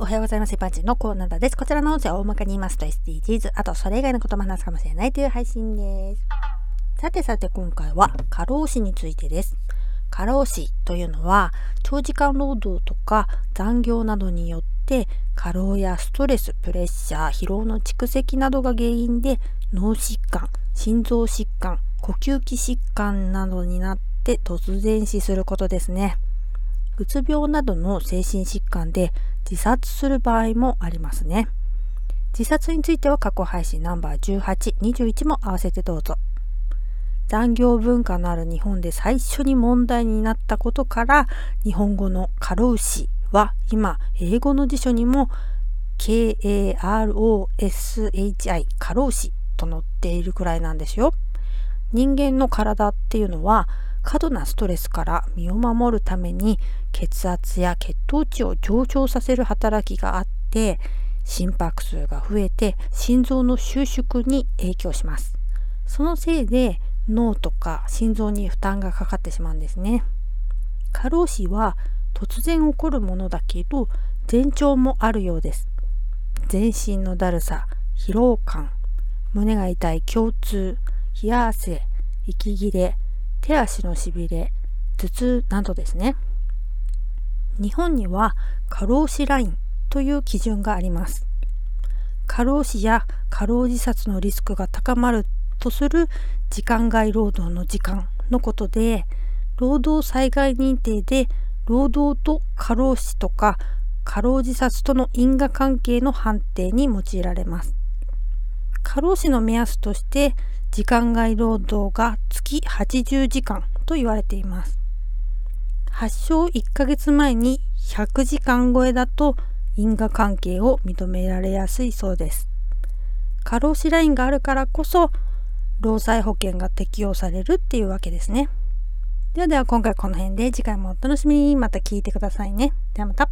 おはようございます。一般人のコーナーです。こちらの音声は大まかに言いますと SDGs、あとそれ以外のことも話すかもしれないという配信です。さてさて今回は過労死についてです。過労死というのは長時間労働とか残業などによって過労やストレス、プレッシャー、疲労の蓄積などが原因で脳疾患、心臓疾患、呼吸器疾患などになって突然死することですね。うつ病などの精神疾患で自殺する場合もありますね。自殺については過去配信ナンバー18、21も合わせてどうぞ。残業文化のある日本で最初に問題になったことから日本語の過労死は今英語の辞書にも KAROSHI 過労死と載っているくらいなんですよ。人間の体っていうのは過度なストレスから身を守るために血圧や血糖値を上昇させる働きがあって心拍数が増えて心臓の収縮に影響します。そのせいで脳とか心臓に負担がかかってしまうんですね。過労死は突然起こるものだけど前兆もあるようです。全身のだるさ疲労感胸が痛い胸痛冷や汗息切れ手足のしびれ、頭痛などですね。日本には過労死ラインという基準があります。過労死や過労自殺のリスクが高まるとする時間外労働の時間のことで、労働災害認定で労働と過労死とか過労自殺との因果関係の判定に用いられます。過労死の目安として時間外労働が月80時間と言われています。発症1ヶ月前に100時間超えだと因果関係を認められやすいそうです。過労死ラインがあるからこそ労災保険が適用されるっていうわけですね。ではでは今回この辺で次回もお楽しみにまた聞いてくださいね。ではまた。